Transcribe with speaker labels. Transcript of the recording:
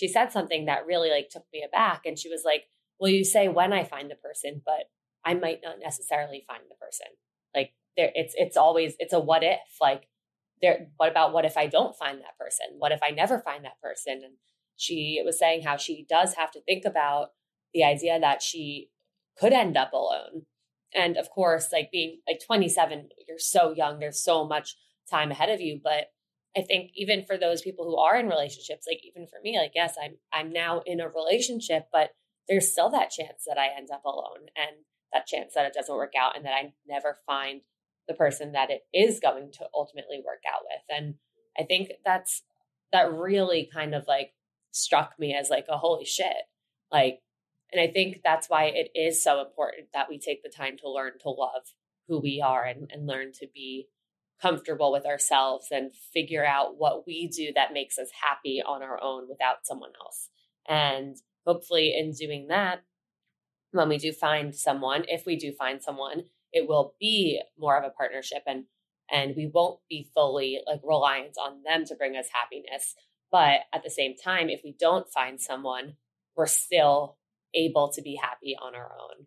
Speaker 1: she said something that really like took me aback. And she was like, Well, you say when I find the person, but I might not necessarily find the person. Like there it's it's always it's a what if. Like there what about what if I don't find that person? What if I never find that person? And she was saying how she does have to think about the idea that she could end up alone. And of course, like being like 27, you're so young, there's so much time ahead of you. But I think even for those people who are in relationships, like even for me, like yes, I'm I'm now in a relationship, but there's still that chance that I end up alone and that chance that it doesn't work out and that I never find the person that it is going to ultimately work out with. And I think that's that really kind of like struck me as like a holy shit. Like and I think that's why it is so important that we take the time to learn to love who we are and, and learn to be comfortable with ourselves and figure out what we do that makes us happy on our own without someone else. And hopefully, in doing that, when we do find someone, if we do find someone, it will be more of a partnership and and we won't be fully like reliant on them to bring us happiness. But at the same time, if we don't find someone, we're still able to be happy on our own.